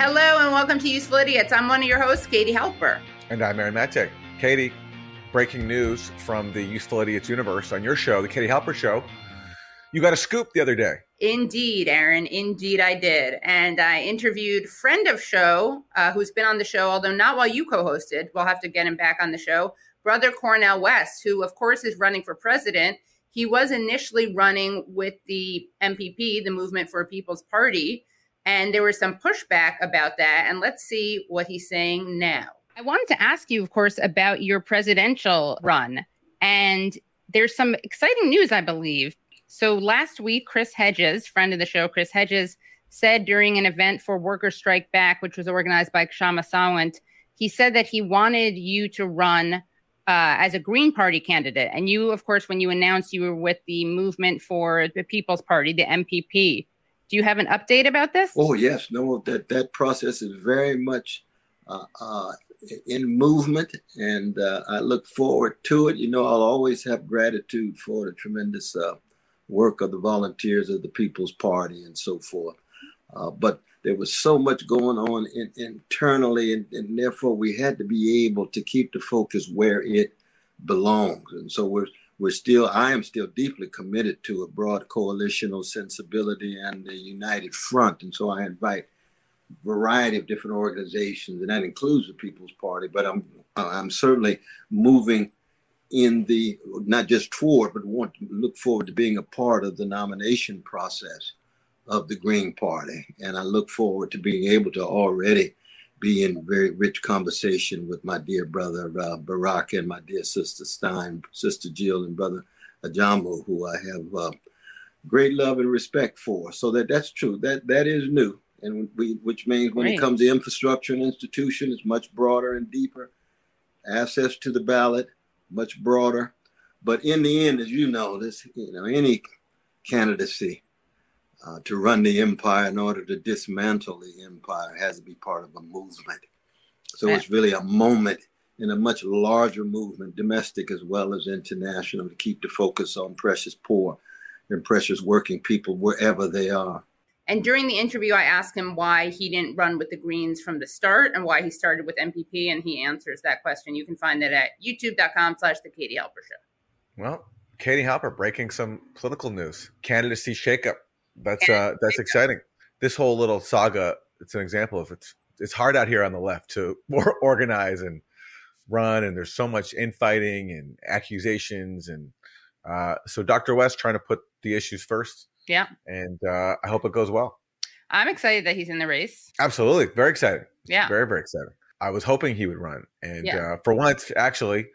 Hello and welcome to Useful Idiots. I'm one of your hosts, Katie Halper. And I'm Aaron Maté. Katie, breaking news from the Useful Idiots universe on your show, the Katie Halper Show. You got a scoop the other day. Indeed, Aaron. Indeed, I did. And I interviewed friend of show uh, who's been on the show, although not while you co-hosted. We'll have to get him back on the show. Brother Cornel West, who of course is running for president. He was initially running with the MPP, the Movement for a People's Party, and there was some pushback about that. And let's see what he's saying now. I wanted to ask you, of course, about your presidential run. And there's some exciting news, I believe. So last week, Chris Hedges, friend of the show, Chris Hedges, said during an event for Worker Strike Back, which was organized by Kshama Sawant, he said that he wanted you to run uh, as a Green Party candidate. And you, of course, when you announced you were with the Movement for the People's Party, the MPP. Do you have an update about this? Oh yes, no, that that process is very much uh, uh, in movement, and uh, I look forward to it. You know, I'll always have gratitude for the tremendous uh, work of the volunteers of the People's Party and so forth. Uh, but there was so much going on in, internally, and, and therefore we had to be able to keep the focus where it belongs. And so we're we're still, I am still deeply committed to a broad coalitional sensibility and the united front. And so I invite a variety of different organizations, and that includes the People's Party. But I'm I'm certainly moving in the not just toward, but want to look forward to being a part of the nomination process of the Green Party, and I look forward to being able to already be in very rich conversation with my dear brother uh, Baraka and my dear sister Stein, sister Jill, and brother Ajamu, who I have uh, great love and respect for. So that that's true. That that is new, and we, which means when it comes to infrastructure and institution, it's much broader and deeper. Access to the ballot, much broader. But in the end, as you know, this you know any candidacy uh, to run the empire in order to dismantle the empire has to be part of a movement. So it's really a moment in a much larger movement, domestic as well as international, to keep the focus on precious poor and precious working people wherever they are. And during the interview, I asked him why he didn't run with the Greens from the start and why he started with MPP, and he answers that question. You can find that at youtube.com slash the Katie Halper Show. Well, Katie Halper breaking some political news. Candidacy shakeup that's uh, that's exciting. This whole little saga, it's an example of it's it's hard out here on the left to organize and run, and there's so much infighting and accusations, and uh, so Dr. West trying to put the issues first. Yeah, and uh, I hope it goes well. I'm excited that he's in the race. Absolutely, very excited. Yeah, very very excited. I was hoping he would run, and yeah. uh, for once, actually,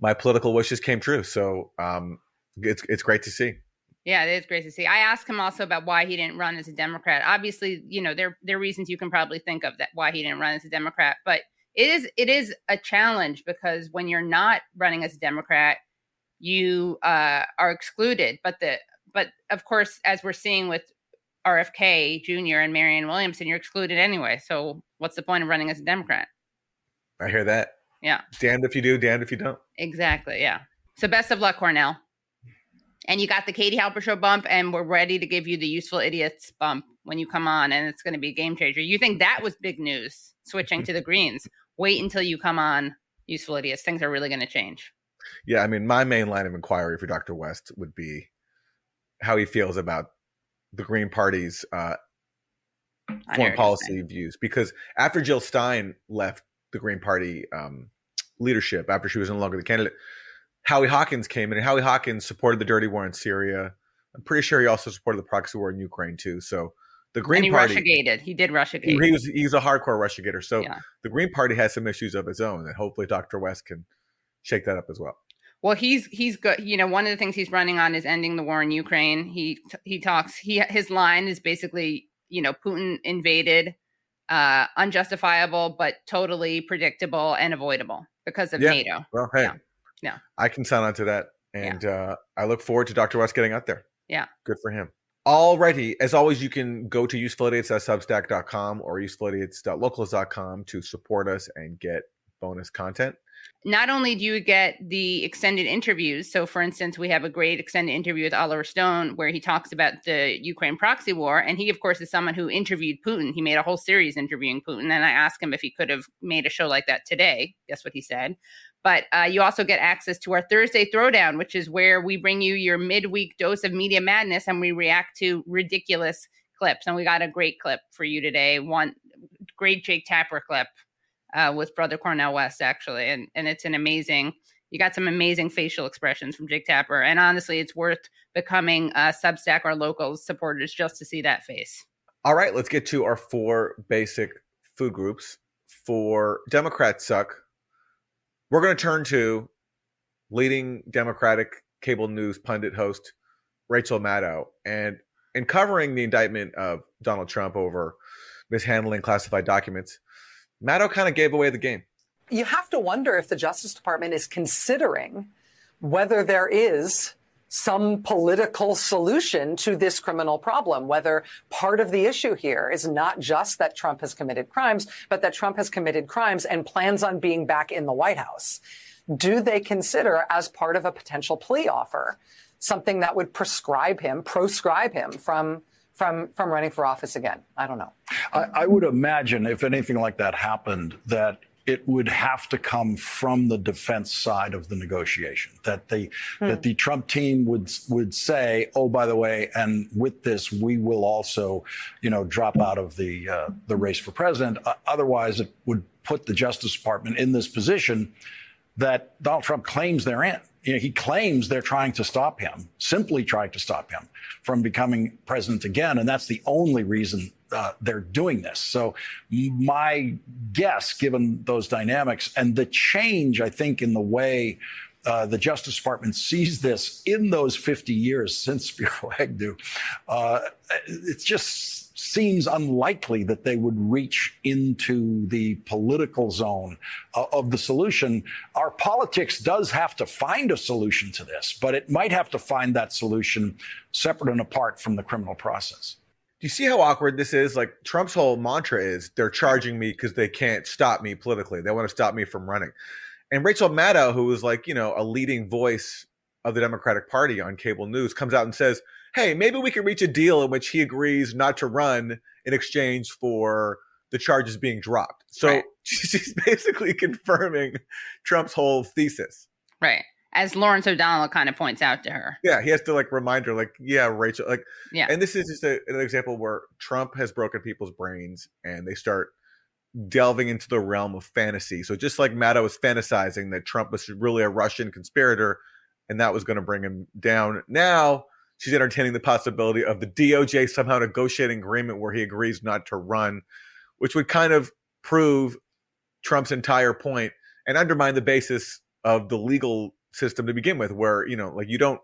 my political wishes came true. So um, it's it's great to see. Yeah, it is great to see. I asked him also about why he didn't run as a Democrat. Obviously, you know, there there are reasons you can probably think of that why he didn't run as a Democrat, but it is it is a challenge because when you're not running as a Democrat, you uh, are excluded. But the but of course, as we're seeing with RFK Jr. and Marianne Williamson, you're excluded anyway. So what's the point of running as a Democrat? I hear that. Yeah. Damned if you do, damned if you don't. Exactly. Yeah. So best of luck, Cornel and you got the Katie Halper Show bump, and we're ready to give you the Useful Idiots bump when you come on, and it's going to be a game changer. You think that was big news, switching to the greens? Wait until you come on, Useful Idiots. Things are really going to change. Yeah, I mean, my main line of inquiry for Dr. West would be how he feels about the Green Party's uh, foreign policy views, because after Jill Stein left the Green Party um, leadership, after she was no longer the candidate Howie Hawkins came in, and Howie Hawkins supported the dirty war in Syria. I'm pretty sure he also supported the proxy war in Ukraine too. So the Green and he Party Russiagated. He did Russiagate. He, he was he's a hardcore Russiagator. So yeah. the Green Party has some issues of its own, and hopefully Dr. West can shake that up as well. Well, he's he's good. You know, one of the things he's running on is ending the war in Ukraine. He he talks. He his line is basically, you know, Putin invaded, uh, unjustifiable but totally predictable and avoidable because of yeah. NATO. Well, hey, yeah. Yeah. I can sign on to that. And yeah. uh, I look forward to Dr. West getting out there. Yeah. Good for him. Alrighty. As always, you can go to usefulidiots.substack.com or usefulidiots.locals.com to support us and get bonus content. not only do you get the extended interviews, so for instance, we have a great extended interview with Oliver Stone where he talks about the Ukraine proxy war. And he, of course, is someone who interviewed Putin. He made a whole series interviewing Putin. And I asked him if he could have made a show like that today. Guess what he said? But uh, you also get access to our Thursday Throwdown, which is where we bring you your midweek dose of media madness and we react to ridiculous clips. And we got a great clip for you today. One great Jake Tapper clip uh, with Brother Cornel West, actually. And, and it's an amazing, you got some amazing facial expressions from Jake Tapper. And honestly, it's worth becoming a Substack or local supporters just to see that face. All right, let's get to our four basic food groups. For Democrats suck, we're going to turn to leading Democratic cable news pundit host Rachel Maddow. And in covering the indictment of Donald Trump over mishandling classified documents, Maddow kind of gave away the game. You have to wonder if the Justice Department is considering whether there is some political solution to this criminal problem, whether part of the issue here is not just that Trump has committed crimes, but that Trump has committed crimes and plans on being back in the White House. Do they consider as part of a potential plea offer something that would prescribe him, proscribe him from from from running for office again? I don't know. I, I would imagine if anything like that happened, that it would have to come from the defense side of the negotiation. That the hmm. that the Trump team would would say, "Oh, by the way, and with this, we will also, you know, drop out of the uh, the race for president." Uh, otherwise, it would put the Justice Department in this position that Donald Trump claims they're in you know, he claims they're trying to stop him, simply trying to stop him from becoming president again. And that's the only reason uh, they're doing this. So, my guess, given those dynamics and the change, I think, in the way uh, the Justice Department sees this in those 50 years since Spiro Agnew, uh, it just seems unlikely that they would reach into the political zone uh, of the solution. Our politics does have to find a solution to this, but it might have to find that solution separate and apart from the criminal process. Do you see how awkward this is? Like Trump's whole mantra is they're charging me because they can't stop me politically. They want to stop me from running. And Rachel Maddow, who was like, you know, a leading voice of the Democratic Party on cable news, comes out and says, hey, maybe we can reach a deal in which he agrees not to run in exchange for the charges being dropped. So right. she's basically confirming Trump's whole thesis. Right. As Lawrence O'Donnell kind of points out to her. Yeah, he has to like remind her, like, yeah, Rachel, like, yeah. And this is just a, an example where Trump has broken people's brains and they start delving into the realm of fantasy. So just like Maddow was fantasizing that Trump was really a Russian conspirator and that was going to bring him down. Now she's entertaining the possibility of the DOJ somehow negotiating agreement where he agrees not to run, which would kind of prove Trump's entire point and undermine the basis of the legal system to begin with, where you know, like you don't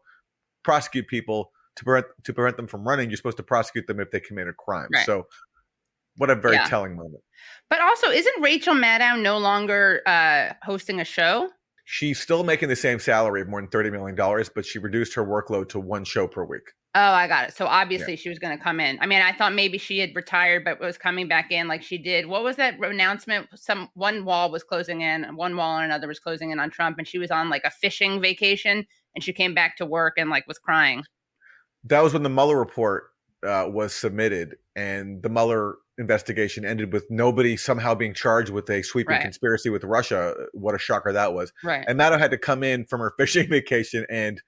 prosecute people to prevent to prevent them from running. You're supposed to prosecute them if they commit a crime. Right. So what a very yeah. telling moment. But also, isn't Rachel Maddow no longer uh, hosting a show? She's still making the same salary of more than $30 million, but she reduced her workload to one show per week. Oh, I got it. So obviously yeah. she was going to come in. I mean, I thought maybe she had retired, but was coming back in like she did. What was that announcement? Some one wall was closing in, one wall and another was closing in on Trump, and she was on like a fishing vacation, and she came back to work and like was crying. That was when the Mueller report uh, was submitted, and the Mueller investigation ended with nobody somehow being charged with a sweeping right. conspiracy with Russia. What a shocker that was! Right. And Maddow had to come in from her fishing vacation and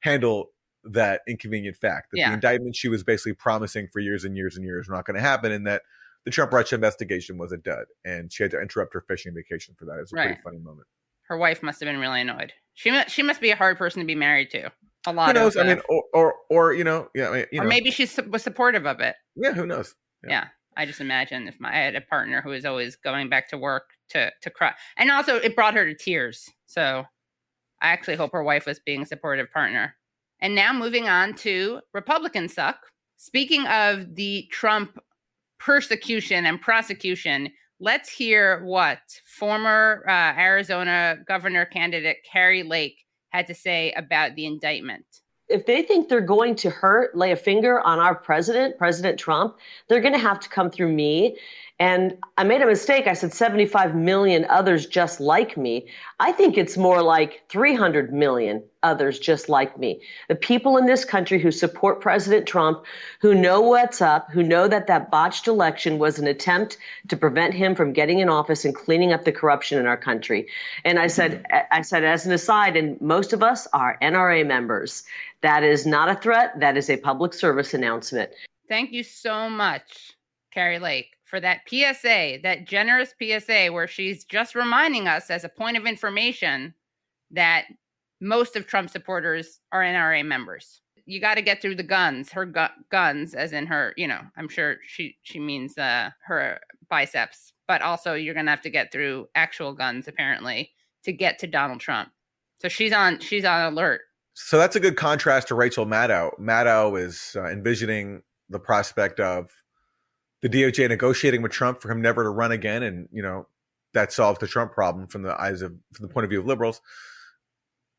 handle that inconvenient fact that yeah. the indictment she was basically promising for years and years and years were not going to happen, and that the Trump Russia investigation was a dud, and she had to interrupt her fishing vacation for that. It was a right. pretty funny moment. Her wife must have been really annoyed. She she must be a hard person to be married to. A lot. Who knows? Of, I mean, or, or, or you know, yeah, I mean, you or know. maybe she was supportive of it. Yeah, who knows? yeah. yeah. I just imagine if my, I had a partner who was always going back to work to to cry, and also it brought her to tears. So I actually hope her wife was being a supportive partner. And now moving on to Republicans suck. Speaking of the Trump persecution and prosecution, let's hear what former uh, Arizona governor candidate Kari Lake had to say about the indictment if they think they're going to hurt, lay a finger on our president, President Trump, they're going to have to come through me. And I made a mistake. I said 75 million others just like me. I think it's more like 300 million others just like me. The people in this country who support President Trump, who know what's up, who know that that botched election was an attempt to prevent him from getting in office and cleaning up the corruption in our country. And I said, I said as an aside, and most of us are NRA members. That is not a threat. That is a public service announcement. Thank you so much, Kari Lake for that PSA, that generous PSA, where she's just reminding us as a point of information that most of Trump supporters are NRA members. You got to get through the guns, her gu- guns, as in her, you know, I'm sure she she means uh, her biceps, but also you're gonna have to get through actual guns apparently to get to Donald Trump. So she's on she's on alert. So that's a good contrast to Rachel Maddow. Maddow is uh, envisioning the prospect of the DOJ negotiating with Trump for him never to run again, and you know that solved the Trump problem from the eyes of from the point of view of liberals.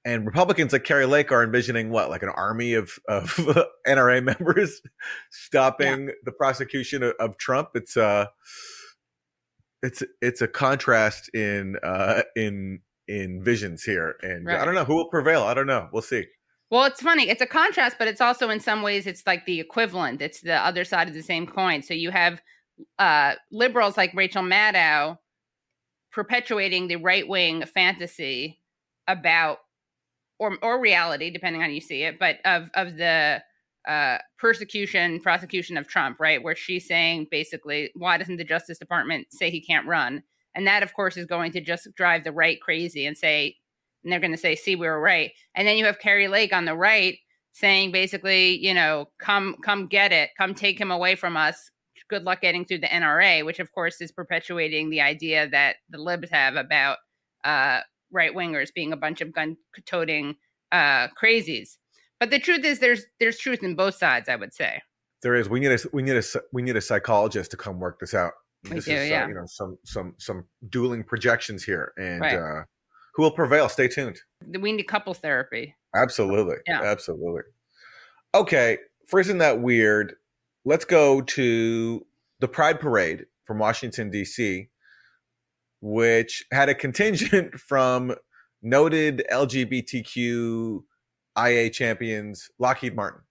And Republicans like Kari Lake are envisioning what, like an army of of NRA members stopping yeah. the prosecution of, of, Trump. It's uh it's it's a contrast in uh in in visions here, and right. I don't know who will prevail. I don't know. We'll see. Well, it's funny. It's a contrast, but it's also in some ways it's like the equivalent. It's the other side of the same coin. So you have uh, liberals like Rachel Maddow perpetuating the right wing fantasy about or or reality, depending on how you see it, but of of the uh, persecution, prosecution of Trump, right? Where she's saying basically, why doesn't the Justice Department say he can't run? And that, of course, is going to just drive the right crazy and say and they're going to say, "See, we were right." And then you have Kari Lake on the right saying, basically, you know, come, come get it, come take him away from us. Good luck getting through the NRA, which of course is perpetuating the idea that the libs have about uh, right wingers being a bunch of gun-toting uh, crazies. But the truth is, there's there's truth in both sides. I would say there is. We need a we need a we need a psychologist to come work this out. We this do, is, yeah. Uh, you know, some some some dueling projections here, and right. uh, who will prevail? Stay tuned. We need couples therapy. Absolutely. Yeah. Absolutely. Okay. For isn't that weird? Let's go to the Pride Parade from Washington, D.C., which had a contingent from noted LGBTQ IA champions Lockheed Martin.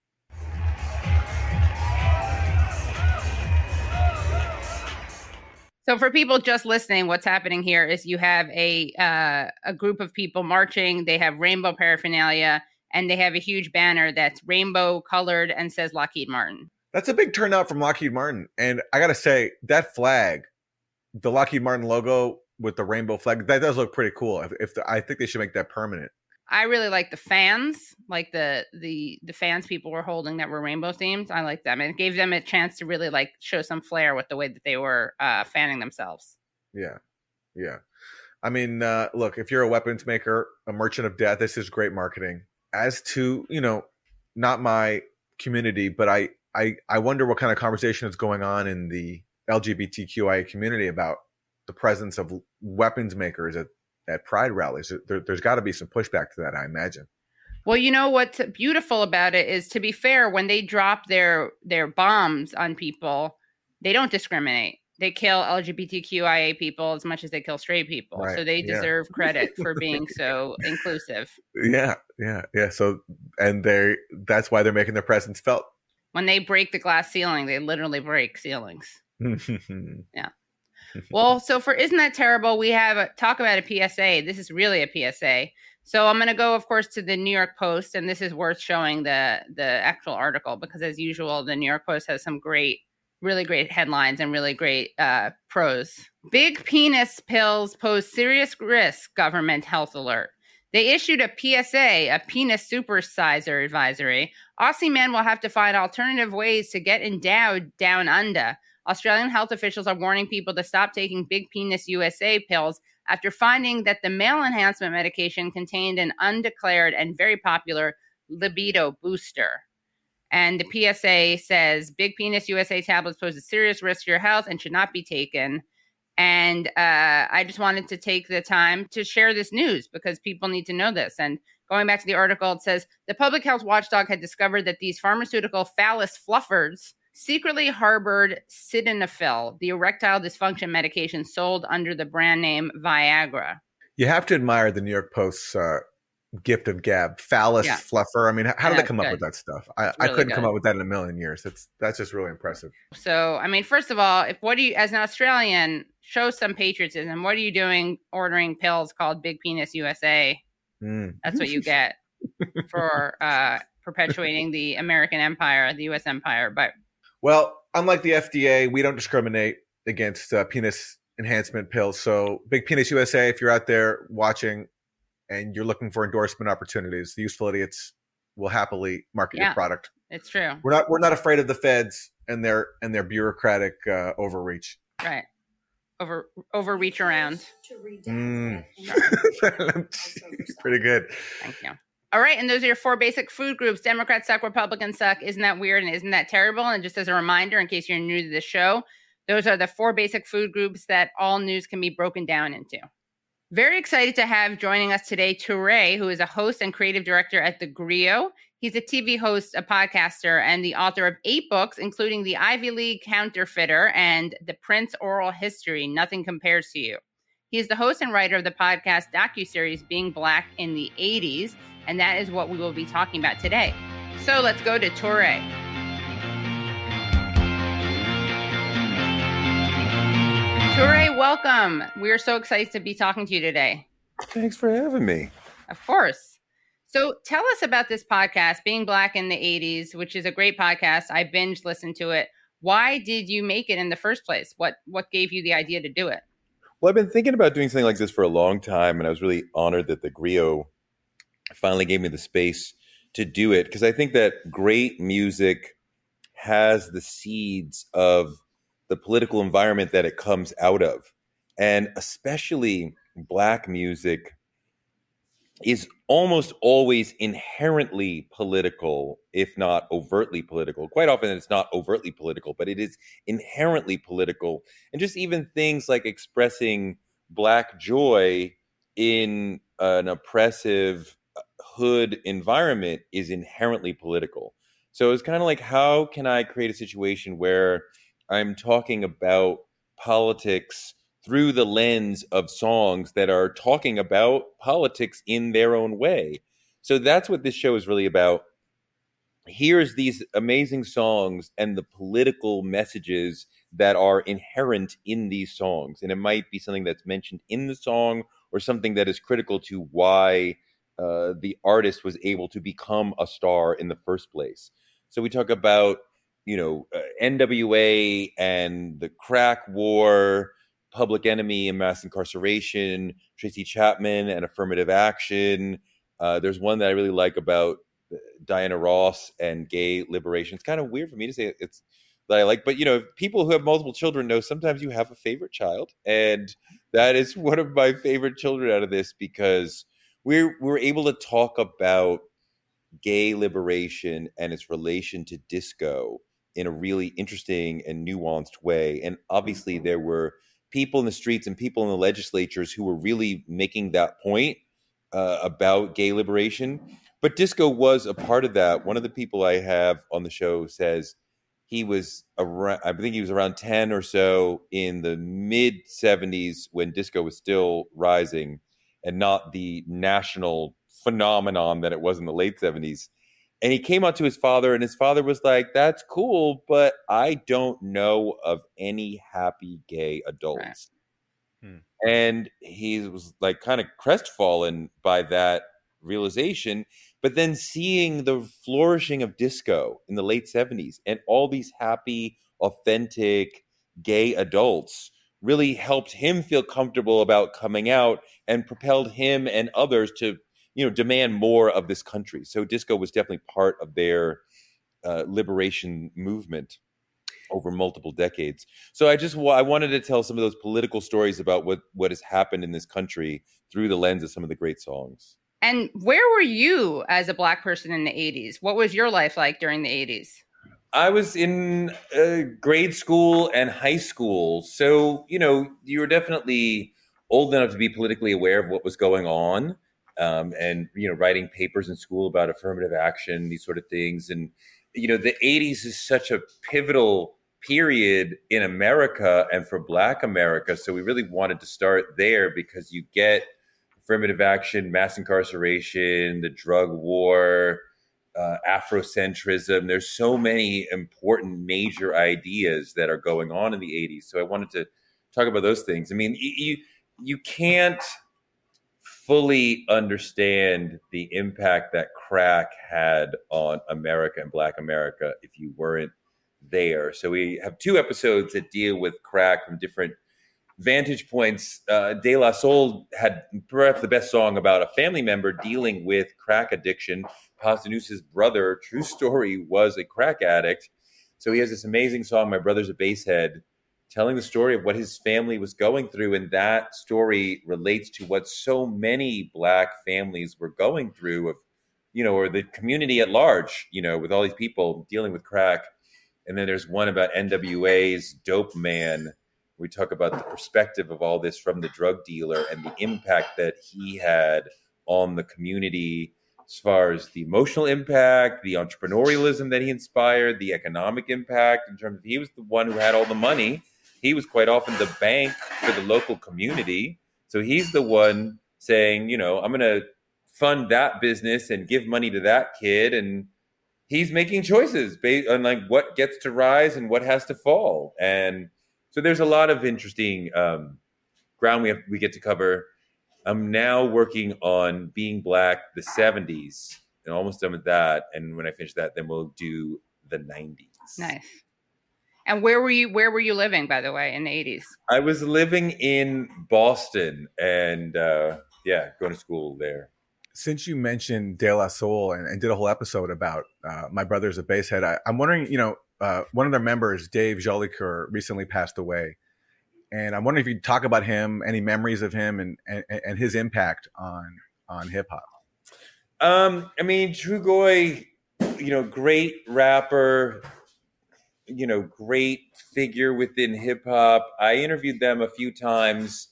So for people just listening, what's happening here is you have a uh, a group of people marching. They have rainbow paraphernalia, and they have a huge banner that's rainbow colored and says Lockheed Martin. That's a big turnout from Lockheed Martin, and I got to say that flag, the Lockheed Martin logo with the rainbow flag, that does look pretty cool. If, if the, I think they should make that permanent. I really like the fans, like the the the fans people were holding that were rainbow themed. I like them, and it gave them a chance to really like show some flair with the way that they were uh, fanning themselves. Yeah, yeah. I mean, uh, look, if you're a weapons maker, a merchant of death, this is great marketing. As to you know, not my community, but I I I wonder what kind of conversation is going on in the LGBTQIA community about the presence of weapons makers at at pride rallies. There, has got to be some pushback to that, I imagine. Well, you know what's beautiful about it is, to be fair, when they drop their their bombs on people, they don't discriminate. They kill LGBTQIA people as much as they kill straight people. Right. So they deserve yeah. credit for being so inclusive. Yeah, yeah, yeah. So and they that's why they're making their presence felt. When they break the glass ceiling, they literally break ceilings. yeah well, so for Isn't That Terrible, we have a, talk about a PSA. This is really a PSA. So I'm going to go, of course, to the New York Post, and this is worth showing the the actual article because, as usual, the New York Post has some great, really great headlines and really great uh, prose. Big penis pills pose serious risk. Government health alert. They issued a PSA, a penis supersizer advisory. Aussie men will have to find alternative ways to get endowed down under. Australian health officials are warning people to stop taking Big Penis USA pills after finding that the male enhancement medication contained an undeclared and very popular libido booster. And the PSA says Big Penis USA tablets pose a serious risk to your health and should not be taken. And uh, I just wanted to take the time to share this news because people need to know this. And going back to the article, it says the public health watchdog had discovered that these pharmaceutical phallus fluffers secretly harbored sildenafil, the erectile dysfunction medication sold under the brand name Viagra. You have to admire the New York Post's uh, gift of gab, phallus yeah. fluffer. I mean, how did they come good. up with that stuff? I, really I couldn't good. come up with that in a million years. That's that's just really impressive. So, I mean, first of all, if what do you, as an Australian, show some patriotism. What are you doing ordering pills called Big Penis USA? Mm. That's what you get for uh, perpetuating the American empire, the U.S. empire. But well, unlike the FDA, we don't discriminate against uh, penis enhancement pills. So, Big Penis USA, if you're out there watching and you're looking for endorsement opportunities, the Useful Idiots will happily market yeah, your product. It's true. We're not we're not afraid of the feds and their and their bureaucratic uh, overreach. Right. Over overreach around. Mm. Pretty good. Thank you. All right, and those are your four basic food groups. Democrats suck, Republicans suck. Isn't that weird and isn't that terrible? And just as a reminder, in case you're new to the show, those are the four basic food groups that all news can be broken down into. Very excited to have joining us today Touré, who is a host and creative director at The Grio. He's a TV host, a podcaster, and the author of eight books, including The Ivy League Counterfeiter and The Prince Oral History Nothing Compares to You. He is the host and writer of the podcast docuseries Being Black in the 80s, and that is what we will be talking about today. So let's go to Touré. Touré, welcome. We are so excited to be talking to you today. Thanks for having me. Of course. So tell us about this podcast, Being Black in the 80s, which is a great podcast. I binge listened to it. Why did you make it in the first place? What what gave you the idea to do it? Well, I've been thinking about doing something like this for a long time, and I was really honored that the Grio finally gave me the space to do it because I think that great music has the seeds of the political environment that it comes out of. And especially black music is almost always inherently political, if not overtly political. Quite often it's not overtly political, but it is inherently political. And just even things like expressing black joy in an oppressive hood environment is inherently political. So it's kind of like, how can I create a situation where I'm talking about politics through the lens of songs that are talking about politics in their own way. So that's what this show is really about. Here's these amazing songs and the political messages that are inherent in these songs. And it might be something that's mentioned in the song or something that is critical to why uh, the artist was able to become a star in the first place. So we talk about you know, uh, NWA and the crack war, public enemy and mass incarceration, Tracy Chapman and affirmative action. Uh, there's one that I really like about uh, Diana Ross and gay liberation. It's kind of weird for me to say it's that I like, but you know, people who have multiple children know sometimes you have a favorite child, and that is one of my favorite children out of this because we're we're able to talk about gay liberation and its relation to disco in a really interesting and nuanced way. And obviously, there were people in the streets and people in the legislatures who were really making that point uh, about gay liberation. But disco was a part of that. One of the people I have on the show says he was around, I think he was around 10 or so in the mid 70s when disco was still rising and not the national phenomenon that it was in the late 70s and he came out to his father and his father was like that's cool but i don't know of any happy gay adults right. hmm. and he was like kind of crestfallen by that realization but then seeing the flourishing of disco in the late 70s and all these happy authentic gay adults really helped him feel comfortable about coming out and propelled him and others to you know demand more of this country. So disco was definitely part of their uh, liberation movement over multiple decades. So I just I wanted to tell some of those political stories about what what has happened in this country through the lens of some of the great songs. And where were you as a black person in the 80s? What was your life like during the 80s? I was in uh, grade school and high school. So, you know, you were definitely old enough to be politically aware of what was going on um, and you know writing papers in school about affirmative action, these sort of things, and you know, the 80s is such a pivotal period in America and for Black America. So we really wanted to start there because you get affirmative action, mass incarceration, the drug war, uh, Afrocentrism. There's so many important major ideas that are going on in the 80s. So I wanted to talk about those things. I mean, you you can't fully understand the impact that crack had on America and Black America if you weren't there. So we have two episodes that deal with crack from different vantage points. Uh, De La Soul had perhaps the best song about a family member dealing with crack addiction. Posdnuos' brother, true oh. story, was a crack addict. So he has this amazing song, My Brother's a Basehead, telling the story of what his family was going through. And that story relates to what so many black families were going through of, you know, or the community at large, you know, with all these people dealing with crack. And then there's one about NWA's Dope Man. We talk about the perspective of all this from the drug dealer and the impact that he had on the community as far as the emotional impact, the entrepreneurialism that he inspired, the economic impact in terms of he was the one who had all the money he was quite often the bank for the local community. So he's the one saying, you know, I'm going to fund that business and give money to that kid. And he's making choices based on like what gets to rise and what has to fall. And so there's a lot of interesting um, ground we have, we get to cover. I'm now working on being black the 70s and almost done with that. And when I finish that, then we'll do the 90s. Nice. And where were you? Where were you living, by the way, in the eighties? I was living in Boston, and uh, yeah, going to school there. Since you mentioned De La Soul and, and did a whole episode about uh, my brother's a basehead, I, am wondering, you know, uh, one of their members, Dave Jolicoeur, recently passed away, and I'm wondering if you talk about him, any memories of him, and and, and his impact on on hip hop. Um, I mean, Trugoy, you know, great rapper, you know, great figure within hip hop. I interviewed them a few times.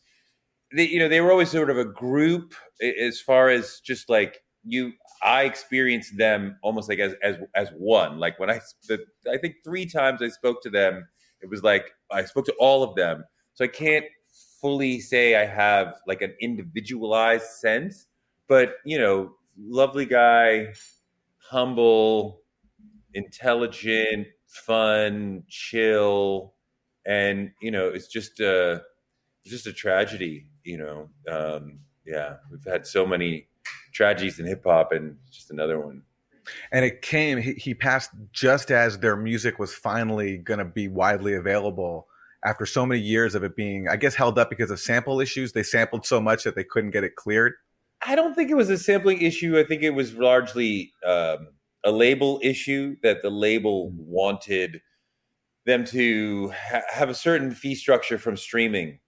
They, you know, they were always sort of a group as far as just like you. I experienced them almost like as as as one. Like when I, the, I think three times I spoke to them, it was like I spoke to all of them. So I can't fully say I have like an individualized sense, but you know, lovely guy, humble, intelligent, fun, chill, and you know, it's just a it's just a tragedy. You know, um, yeah, we've had so many tragedies in hip hop, and just another one. And it came. He, he passed just as their music was finally going to be widely available after so many years of it being, I guess, held up because of sample issues. They sampled so much that they couldn't get it cleared. I don't think it was a sampling issue. I think it was largely um, a label issue that the label mm-hmm. wanted them to ha- have a certain fee structure from streaming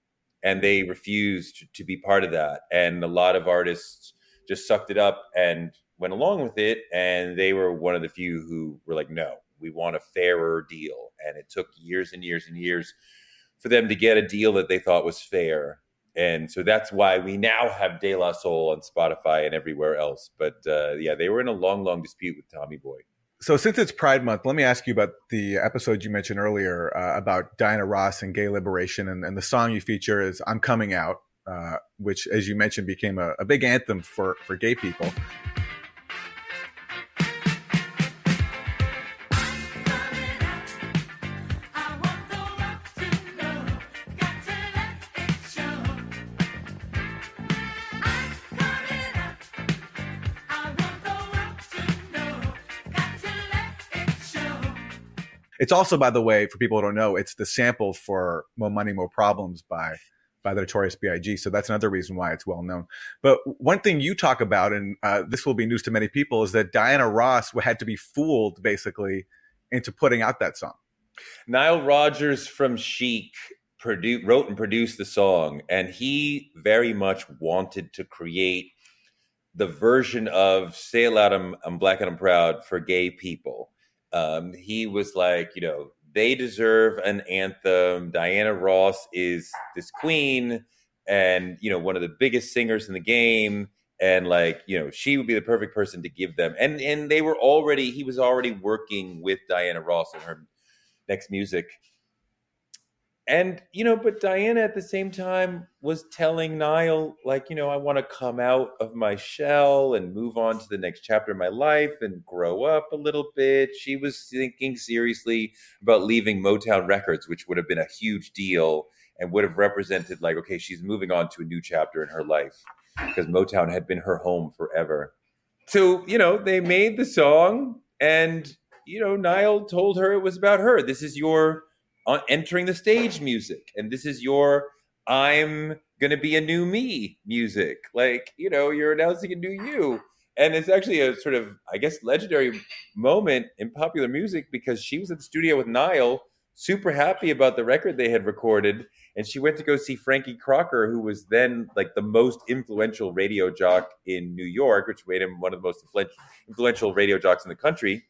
and they refused to be part of that and a lot of artists just sucked it up and went along with it and they were one of the few who were like no we want a fairer deal and it took years and years and years for them to get a deal that they thought was fair and so that's why we now have De La Soul on Spotify and everywhere else. But uh, yeah, they were in a long, long dispute with Tommy Boy. So since it's Pride Month, let me ask you about the episode you mentioned earlier uh, about Diana Ross and gay liberation, and, and, the song you feature is "I'm Coming Out," uh, which, as you mentioned, became a, a big anthem for for gay people. It's also, by the way, for people who don't know, it's the sample for "More Money, More Problems" by by the Notorious B.I.G. So that's another reason why it's well known. But one thing you talk about, and uh, this will be news to many people, is that Diana Ross had to be fooled basically into putting out that song. Nile Rodgers from Chic produ- wrote and produced the song, and he very much wanted to create the version of "Say It Loud, I'm, I'm Black and I'm Proud" for gay people um, he was like, you know, they deserve an anthem. Diana Ross is this queen and, you know, one of the biggest singers in the game. and like you know she would be the perfect person to give them and and they were already he was already working with diana ross and her next music and you know but diana at the same time was telling Nile like you know i want to come out of my shell and move on to the next chapter of my life and grow up a little bit. She was thinking seriously about leaving motown records which would have been a huge deal and would have represented like okay she's moving on to a new chapter in her life because motown had been her home forever. So you know they made the song and you know Nile told her it was about her. This is your entering the stage music. And this is your i'm going to be a new me music. Like you know you're announcing a new you. And it's actually a sort of i guess legendary moment in popular music because she was at the studio with Nile super happy about the record they had recorded. And she went to go see frankie crocker who was then like the most influential radio jock in new york which made him one of the most influential radio jocks in the country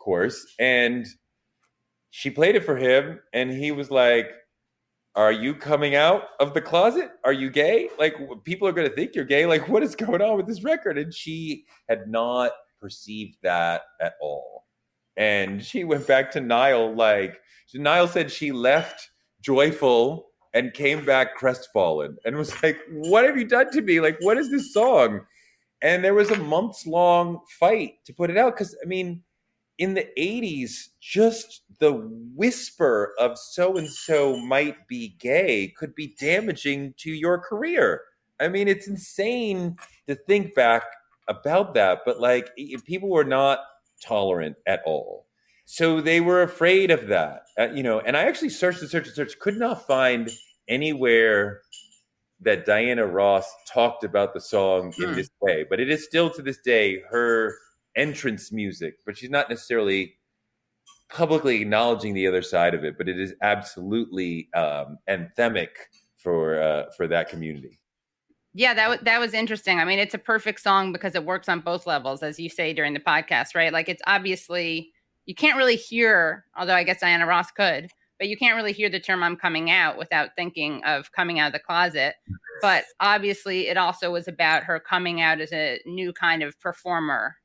of course. And she played it for him and he was like are you coming out of the closet? Are you gay? Like people are going to think you're gay. Like what is going on with this record? And she had not perceived that at all. And she went back to Nile like Nile said she left joyful and came back crestfallen and was like what have you done to me? Like what is this song? And there was a months long fight to put it out because i mean in the 80s, just the whisper of so and so might be gay could be damaging to your career. I mean, it's insane to think back about that, but like people were not tolerant at all. So they were afraid of that, uh, you know. And I actually searched and searched and searched, could not find anywhere that Diana Ross talked about the song in hmm. this way. But it is still to this day her entrance music, but she's not necessarily publicly acknowledging the other side of it. But it is absolutely um, anthemic for uh, for that community. Yeah, that w- that was interesting. I mean, it's a perfect song because it works on both levels, as you say during the podcast, right? Like, it's obviously you can't really hear, although I guess Diana Ross could, but you can't really hear the term "I'm coming out" without thinking of coming out of the closet. But obviously, it also was about her coming out as a new kind of performer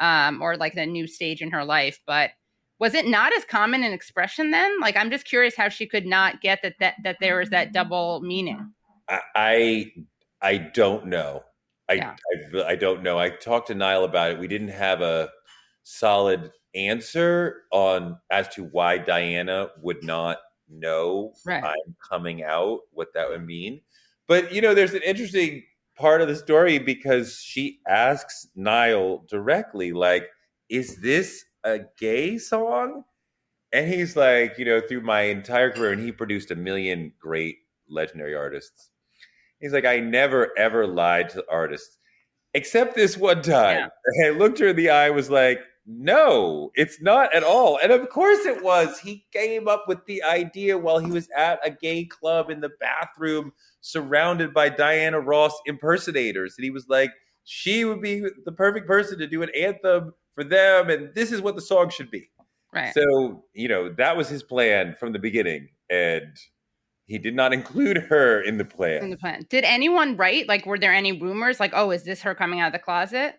um, or like the new stage in her life. But was it not as common an expression then? Like, I'm just curious how she could not get that that that there was that double meaning. I I don't know. I, yeah. I, I don't know. I talked to Nile about it. We didn't have a solid answer on as to why Diana would not know right. I'm coming out, what that would mean. But you know, there's an interesting part of the story because she asks Nile directly, like, is this a gay song? And he's like, you know, through my entire career, and he produced a million great legendary artists. He's like, I never ever lied to artists, except this one time. Yeah. I looked her in the eye, was like, no, it's not at all. And of course it was. He came up with the idea while he was at a gay club in the bathroom, surrounded by Diana Ross impersonators. And he was like, she would be the perfect person to do an anthem for them. And this is what the song should be. Right. So, you know, that was his plan from the beginning. And he did not include her in the plan. In the plan. Did anyone write? Like, were there any rumors like, oh, is this her coming out of the closet?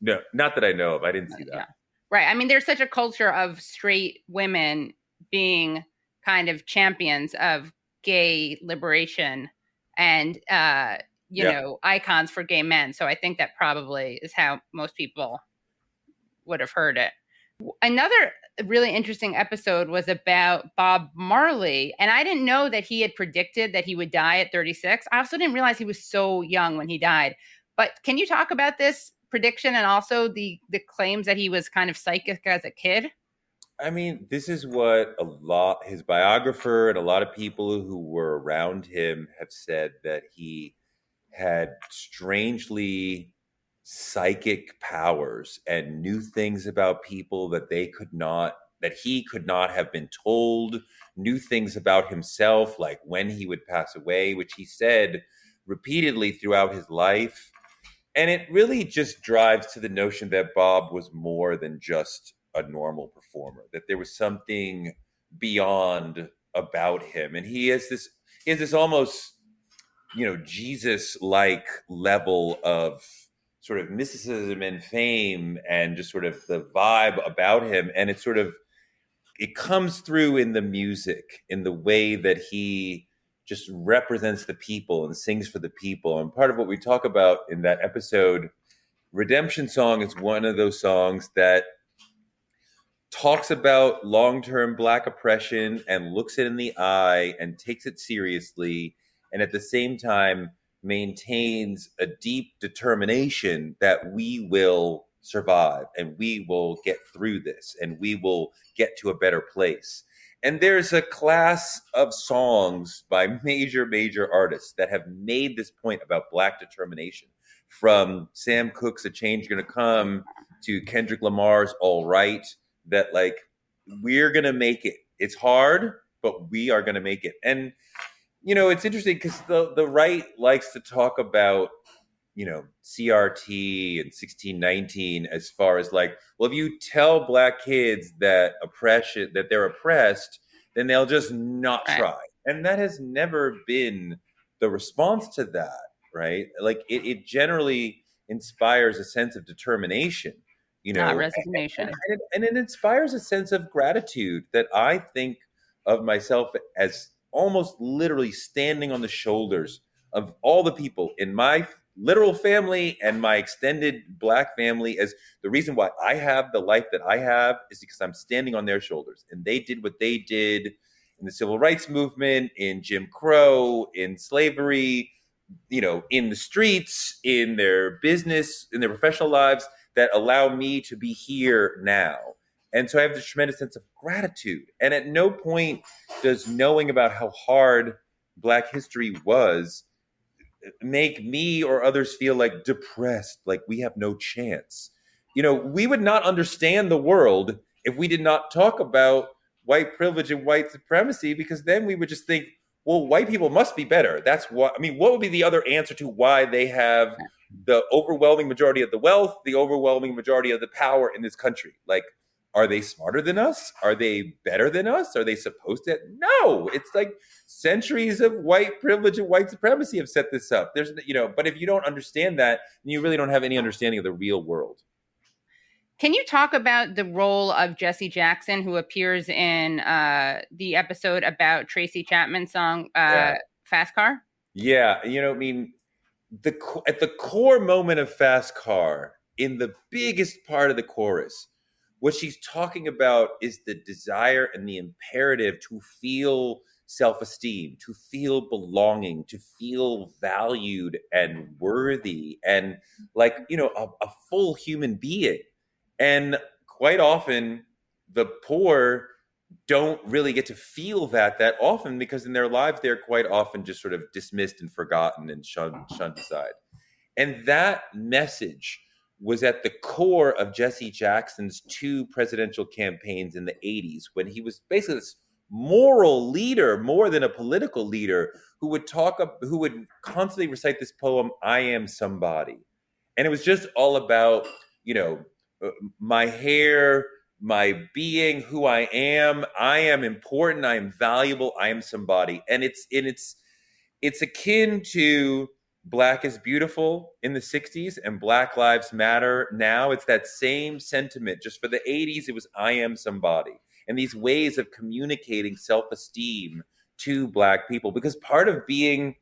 No, not that I know of. I didn't see that. Yeah. Right. I mean, there's such a culture of straight women being kind of champions of gay liberation and uh, you yeah. know, icons for gay men. So I think that probably is how most people would have heard it. Another really interesting episode was about Bob Marley. And I didn't know that he had predicted that he would die at 36. I also didn't realize he was so young when he died. But can you talk about this prediction and also the the claims that he was kind of psychic as a kid? I mean, this is what a lot his biographer and a lot of people who were around him have said that he had strangely psychic powers and knew things about people that they could not that he could not have been told knew things about himself like when he would pass away which he said repeatedly throughout his life and it really just drives to the notion that Bob was more than just a normal performer, that there was something beyond about him. And he has this has this almost, you know, Jesus like level of sort of mysticism and fame and just sort of the vibe about him. And it sort of, it comes through in the music, in the way that he just represents the people and sings for the people. And part of what we talk about in that episode, Redemption Song, is one of those songs that talks about long term Black oppression and looks it in the eye and takes it seriously. And at the same time, maintains a deep determination that we will survive and we will get through this and we will get to a better place. And there's a class of songs by major, major artists that have made this point about Black determination. From Sam Cooke's A Change Gonna Come to Kendrick Lamar's All Right, that like, we're gonna make it. It's hard, but we are gonna make it. And you know, it's interesting because the the right likes to talk about you know CRT and 1619 as far as like, well, if you tell black kids that oppression that they're oppressed, then they'll just not try, and that has never been the response to that, right? Like it, it generally inspires a sense of determination you know, Not resignation, and, and, and, it inspires a sense of gratitude that I think of myself as almost literally standing on the shoulders of all the people in my literal family and my extended black family as the reason why I have the life that I have is because I'm standing on their shoulders and they did what they did in the civil rights movement, in Jim Crow, in slavery, you know, in the streets, in their business, in their professional lives that allow me to be here now. And so I have this tremendous sense of gratitude. And at no point does knowing about how hard Black history was make me or others feel like depressed, like we have no chance. You know, we would not understand the world if we did not talk about white privilege and white supremacy, because then we would just think, well, white people must be better. That's what I mean. What would be the other answer to why they have the overwhelming majority of the wealth, the overwhelming majority of the power in this country? Like, are they smarter than us? Are they better than us? Are they supposed to? No, it's like centuries of white privilege and white supremacy have set this up. There's, you know, but if you don't understand that, then you really don't have any understanding of the real world. Can you talk about the role of Jesse Jackson, who appears in uh, the episode about Tracy Chapman's song uh, yeah. "Fast Car"? Yeah, you know, I mean, the at the core moment of "Fast Car," in the biggest part of the chorus what she's talking about is the desire and the imperative to feel self esteem, to feel belonging, to feel valued and worthy and like, you know, a, a full human being. And quite often, the poor don't really get to feel that that often because in their lives they're quite often just sort of dismissed and forgotten and shunned, shunned aside. And that message was at the core of Jesse Jackson's two presidential campaigns in the 80s when he was basically this moral leader more than a political leader who would talk up who would constantly recite this poem I am somebody. And it was just all about, you know, uh, my hair, my being, who I am, I am important, I am valuable, I am somebody. And it's it's it's akin to Black is beautiful in the 60s and Black Lives Matter now. It's that same sentiment. Just for the 80s, it was I am somebody. And these ways of communicating self esteem to Black people. Because part of being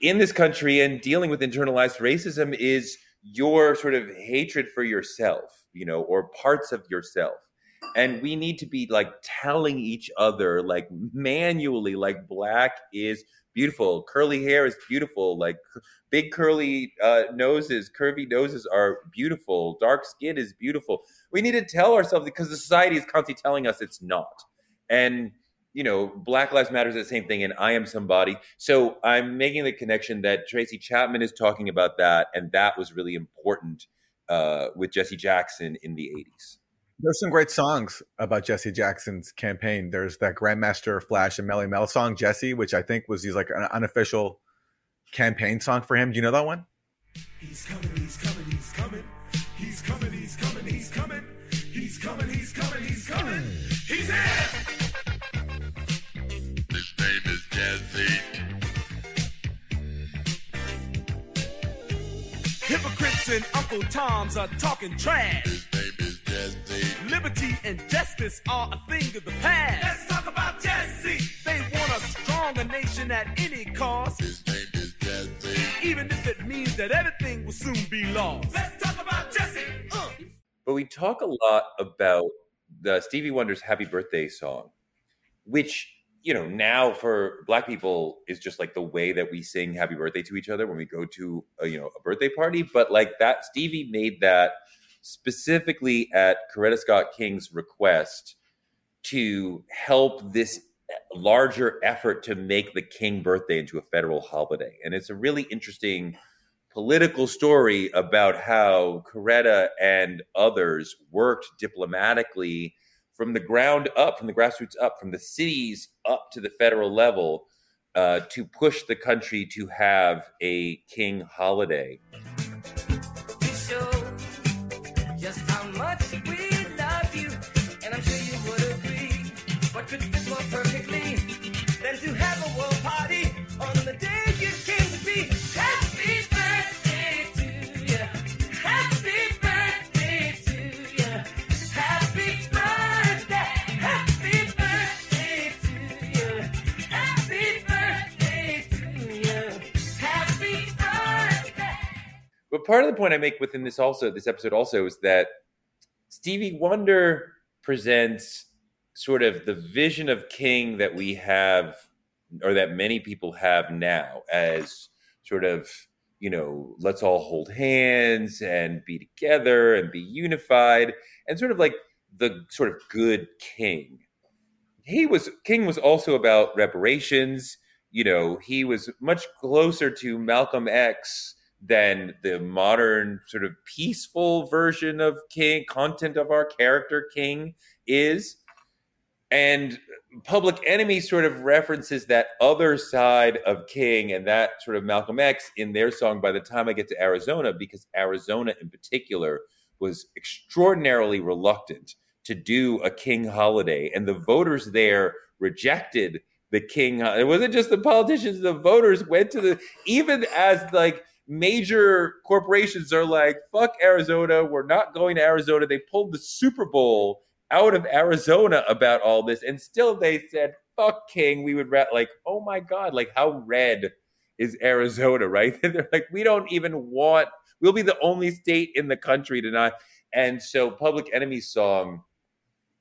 in this country and dealing with internalized racism is your sort of hatred for yourself, you know, or parts of yourself. And we need to be like telling each other, like manually, like Black is beautiful. Curly hair is beautiful. Like big curly uh, noses, curvy noses are beautiful. Dark skin is beautiful. We need to tell ourselves because the society is constantly telling us it's not. And you know, Black Lives Matter is the same thing, and I am somebody. So I'm making the connection that Tracy Chapman is talking about that, and that was really important uh, with Jesse Jackson in the '80s. There's some great songs about Jesse Jackson's campaign. There's that Grandmaster Flash and Melle Mel song, Jesse, which I think was he's like an unofficial campaign song for him. Do you know that one? He's coming, he's coming, he's coming. He's coming, he's coming, he's coming. He's coming, he's coming, he's coming. He's here! His name is Jesse. Hypocrites and Uncle Tom's are talking trash. Liberty and justice are a thing of the past. Let's talk about Jesse. They want a stronger nation at any cost. Even if it means that everything will soon be lost. Let's talk about Jesse. Uh. But we talk a lot about the Stevie Wonder's Happy Birthday song, which you know now for black people is just like the way that we sing happy birthday to each other when we go to a, you know a birthday party but like that stevie made that specifically at coretta scott king's request to help this larger effort to make the king birthday into a federal holiday and it's a really interesting political story about how coretta and others worked diplomatically from the ground up, from the grassroots up, from the cities up to the federal level uh, to push the country to have a king holiday. But part of the point I make within this also, this episode also, is that Stevie Wonder presents sort of the vision of king that we have or that many people have now as sort of you know let's all hold hands and be together and be unified and sort of like the sort of good king. He was king was also about reparations. You know he was much closer to malcolm x than the modern sort of peaceful version of king content of our character king is. And Public Enemy sort of references that other side of King and that sort of Malcolm X in their song By the Time I Get to Arizona, because Arizona in particular was extraordinarily reluctant to do a King holiday. And the voters there rejected the King. It wasn't just the politicians, the voters went to the, even as like, major corporations are like, fuck Arizona. We're not going to Arizona. They pulled the Super Bowl out of Arizona about all this, and still they said, "Fuck King." We would re-, like, oh my god, like how red is Arizona, right? They're like, we don't even want. We'll be the only state in the country to not. And so, Public Enemy's song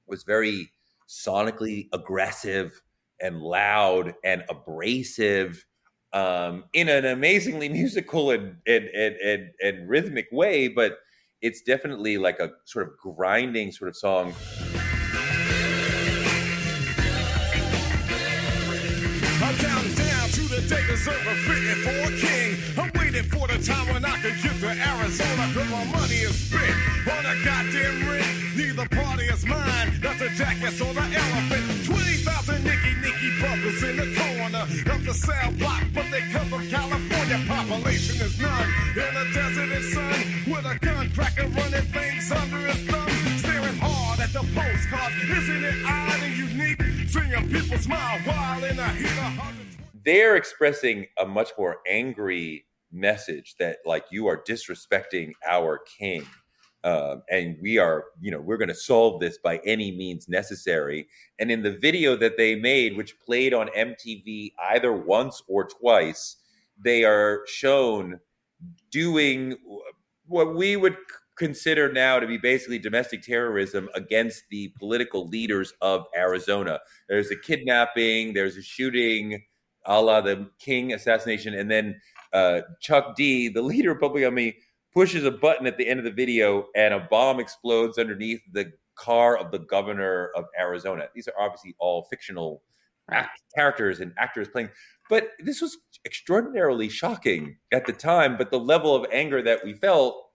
was very sonically aggressive and loud and abrasive um, in an amazingly musical and and, and and and rhythmic way, but it's definitely like a sort of grinding sort of song. I'm down, down to the day deserve fitting for a king. I'm waiting for the time when I can get to Arizona, cause my money is spent on a goddamn. Neither party is mine, or the elephant. 20,000 Nicky Nicky brothers in the corner of the cell block, but they come from California. People smile while they're expressing a much more angry message that like you are disrespecting our king. Uh, and we are you know we're going to solve this by any means necessary. And in the video that they made which played on mtv either once or twice they are shown doing what we would consider now to be basically domestic terrorism against the political leaders of Arizona. There's a kidnapping, there's a shooting, a la the King assassination, and then uh, Chuck D, the leader of Public Enemy, pushes a button at the end of the video, and a bomb explodes underneath the car of the governor of Arizona. These are obviously all fictional act- characters and actors playing, but this was extraordinarily shocking at the time. But the level of anger that we felt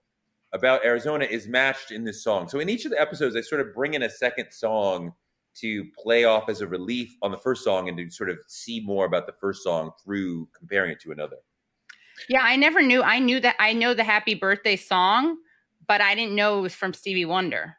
about Arizona is matched in this song. So in each of the episodes, I sort of bring in a second song to play off as a relief on the first song and to sort of see more about the first song through comparing it to another. Yeah, I never knew. I knew that I know the happy birthday song, but I didn't know it was from Stevie Wonder.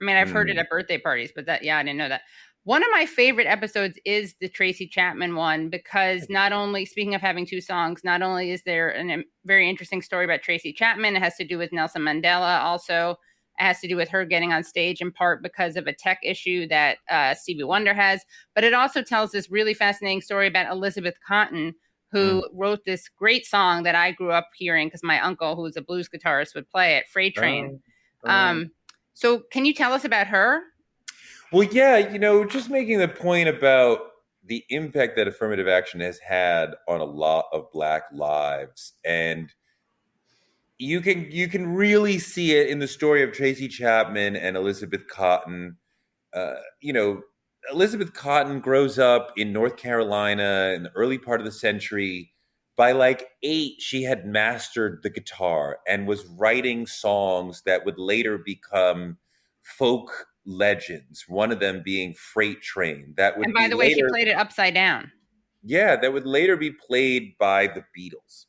I mean, I've mm. heard it hmm. at birthday parties, but that, yeah, I didn't know that. One of my favorite episodes is the Tracy Chapman one because not only, speaking of having two songs, not only is there a very interesting story about Tracy Chapman, it has to do with Nelson Mandela. Also, it has to do with her getting on stage in part because of a tech issue that uh, Stevie Wonder has. But it also tells this really fascinating story about Elizabeth Cotten, who mm. wrote this great song that I grew up hearing because my uncle, who was a blues guitarist, would play it, Freight Train. Oh. Oh. Um, so, can you tell us about her? Well, yeah, you know, just making the point about the impact that affirmative action has had on a lot of black lives and you can you can really see it in the story of Tracy Chapman and Elizabeth Cotten. Uh, you know, Elizabeth Cotten grows up in North Carolina in the early part of the century. By like eight, she had mastered the guitar and was writing songs that would later become folk legends. One of them being Freight Train. That would. And by the way, later, she played it upside down. Yeah, that would later be played by the Beatles.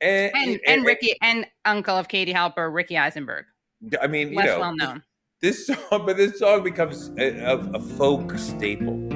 And and, and, and Ricky and uncle of Katie Halper, Ricky Eisenberg. I mean, less you know, well known. This song, but this song becomes a, a, a folk staple.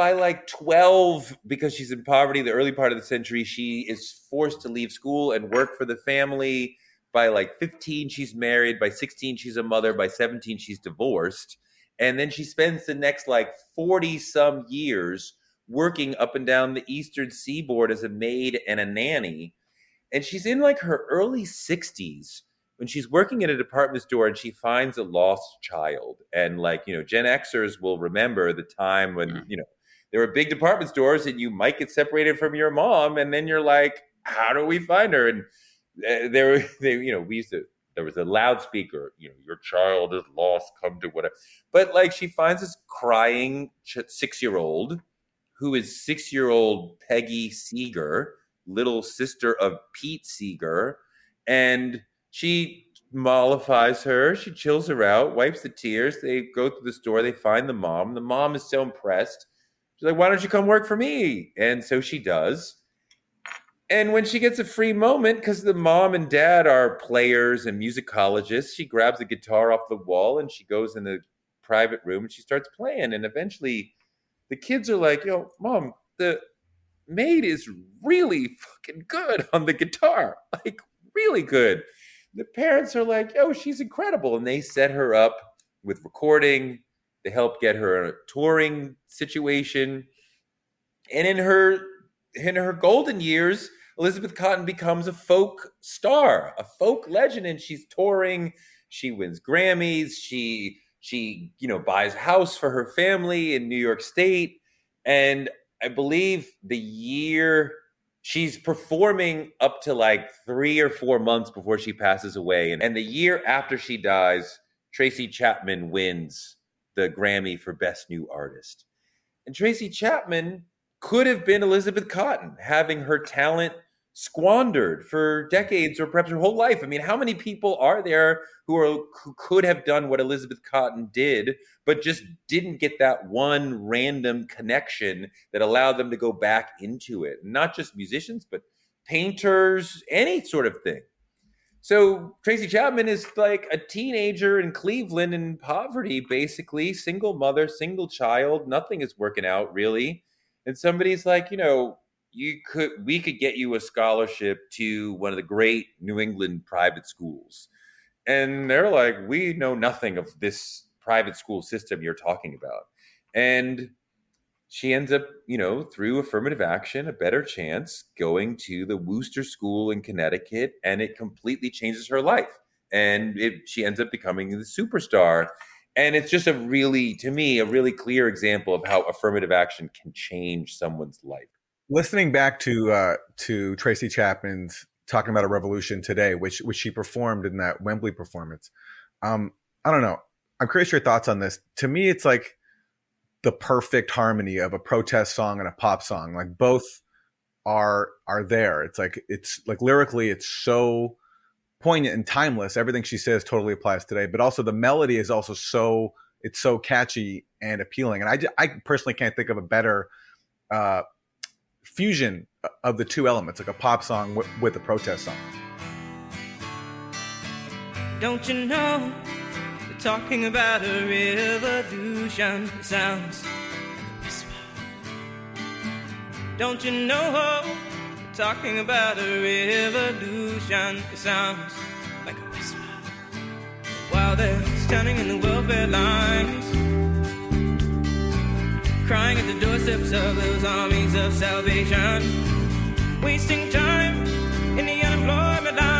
By like 12 because she's in poverty the early part of the century she is forced to leave school and work for the family. By like 15 she's married. By 16 she's a mother. By 17 she's divorced. And then she spends the next like 40 some years working up and down the eastern seaboard as a maid and a nanny. And she's in like her early 60s when she's working at a department store and she finds a lost child. And like you know gen xers will remember the time when mm. you know there were big department stores and you might get separated from your mom and then you're like how do we find her and uh, there they you know we used to there was a loudspeaker you know your child is lost come to whatever but like she finds this crying six year old who is six year old peggy seeger little sister of pete seeger and she mollifies her. She chills her out, wipes the tears. They go to the store. They find the mom. The mom is so impressed. She's like, "Why don't you come work for me?" And so she does. And when she gets a free moment, because the mom and dad are players and musicologists, she grabs a guitar off the wall and she goes in the private room and she starts playing. And eventually, the kids are like, "Yo, mom, the maid is really fucking good on the guitar, like really good." the parents are like, "Oh, she's incredible," and they set her up with recording. They help get her a touring situation, and in her in her golden years, Elizabeth Cotten becomes a folk star, a folk legend, and she's touring. She wins Grammys. She she you know buys a house for her family in New York State, and I believe the year she's performing up to like three or four months before she passes away. And, and the year after she dies, Tracy Chapman wins the Grammy for Best New Artist. And Tracy Chapman could have been Elizabeth Cotten, having her talent squandered for decades or perhaps her whole life. I mean, how many people are there who are who could have done what Elizabeth Cotten did, but just didn't get that one random connection that allowed them to go back into it? Not just musicians, but painters, any sort of thing. So Tracy Chapman is like a teenager in Cleveland in poverty, basically, single mother, single child, nothing is working out really. And somebody's like, you know, you could we could get you a scholarship to one of the great New England private schools. And they're like, we know nothing of this private school system you're talking about. And she ends up, you know, through affirmative action, a better chance going to the Wooster School in Connecticut, and it completely changes her life. And it, she ends up becoming the superstar. And it's just a really, to me, a really clear example of how affirmative action can change someone's life listening back to uh, to Tracy Chapman's talking about a revolution today, which which she performed in that Wembley performance. Um, I don't know. I'm curious your thoughts on this. To me, it's like the perfect harmony of a protest song and a pop song. Like both are are there. It's like it's like lyrically, it's so poignant and timeless. Everything she says totally applies today. But also the melody is also so it's so catchy and appealing. And I I personally can't think of a better uh, fusion of the two elements, like a pop song with, with a protest song. Don't you know? Talking about a revolution. Sounds like a whisper. Don't you know? They're talking about a revolution. Sounds like a whisper. While they're standing in the welfare lines crying at the doorsteps of those armies of salvation, wasting time in the unemployment lines,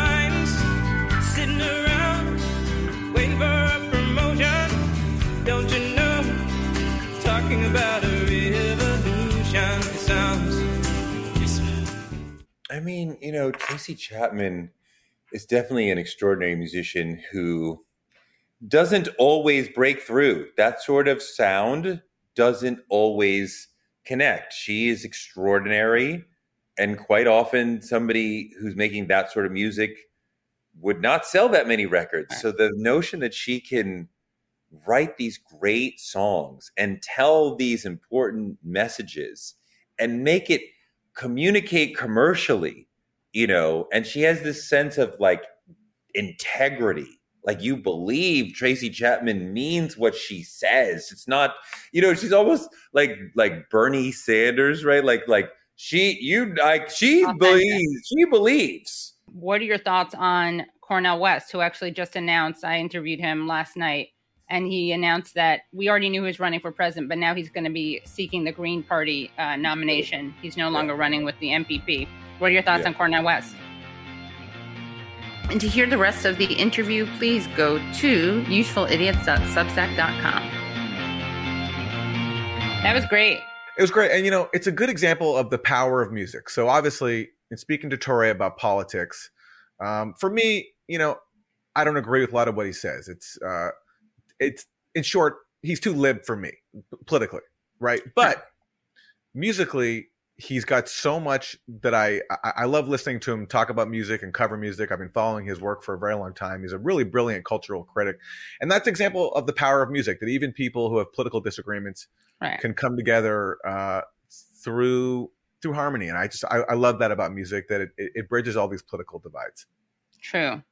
I mean, you know, Tracy Chapman is definitely an extraordinary musician who doesn't always break through that sort of sound doesn't always connect. She is extraordinary. And quite often, somebody who's making that sort of music would not sell that many records. So the notion that she can write these great songs and tell these important messages and make it communicate commercially, you know, and she has this sense of like integrity like you believe Tracy Chapman means what she says. It's not, you know, she's almost like like Bernie Sanders, right? Like like she you like she Authentic. believes she believes. What are your thoughts on Cornel West, who actually just announced? I interviewed him last night, and he announced that we already knew he was running for president, but now he's going to be seeking the Green Party uh, nomination. He's no longer running with the MPP. What are your thoughts yeah. on Cornel West? And to hear the rest of the interview, please go to usefulidiots.substack.com. That was great. It was great. And, you know, it's a good example of the power of music. So, obviously, in speaking to Touré about politics, um, for me, you know, I don't agree with a lot of what he says. It's, uh, it's, in short, he's too lib for me politically, right? But musically, he's got so much that I, I, I love listening to him talk about music and cover music. I've been following his work for a very long time. He's a really brilliant cultural critic, and that's example of the power of music. That even people who have political disagreements right. can come together uh, through through harmony. And I just I, I love that about music that it, it bridges all these political divides. True.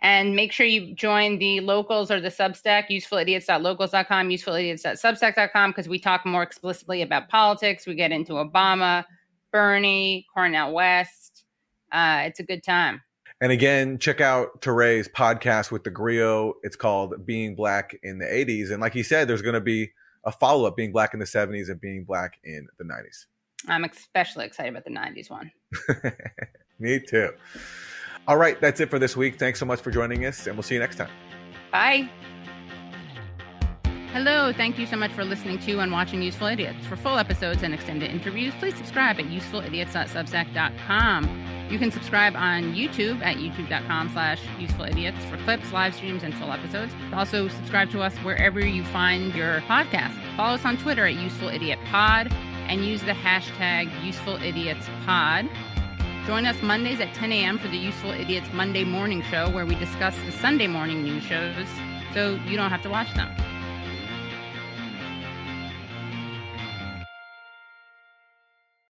And make sure you join the locals or the Substack, usefulidiots.locals.com, usefulidiots.substack.com, because we talk more explicitly about politics. We get into Obama, Bernie, Cornel West. Uh, it's a good time. And again, check out Touré's podcast with the Grio. It's called Being Black in the 80s. And like he said, there's going to be a follow up Being Black in the 70s and Being Black in the 90s. I'm especially excited about the 90s one. Me too. All right, that's it for this week. Thanks so much for joining us, and we'll see you next time. Bye. Hello, thank you so much for listening to and watching Useful Idiots. For full episodes and extended interviews, please subscribe at usefulidiots.substack.com. You can subscribe on YouTube at youtube.com slash usefulidiots for clips, live streams, and full episodes. Also, subscribe to us wherever you find your podcast. Follow us on Twitter at usefulIdiotPod and use the hashtag usefulidiots.pod. Join us Mondays at 10 a.m. for the Useful Idiots Monday Morning Show, where we discuss the Sunday morning news shows so you don't have to watch them.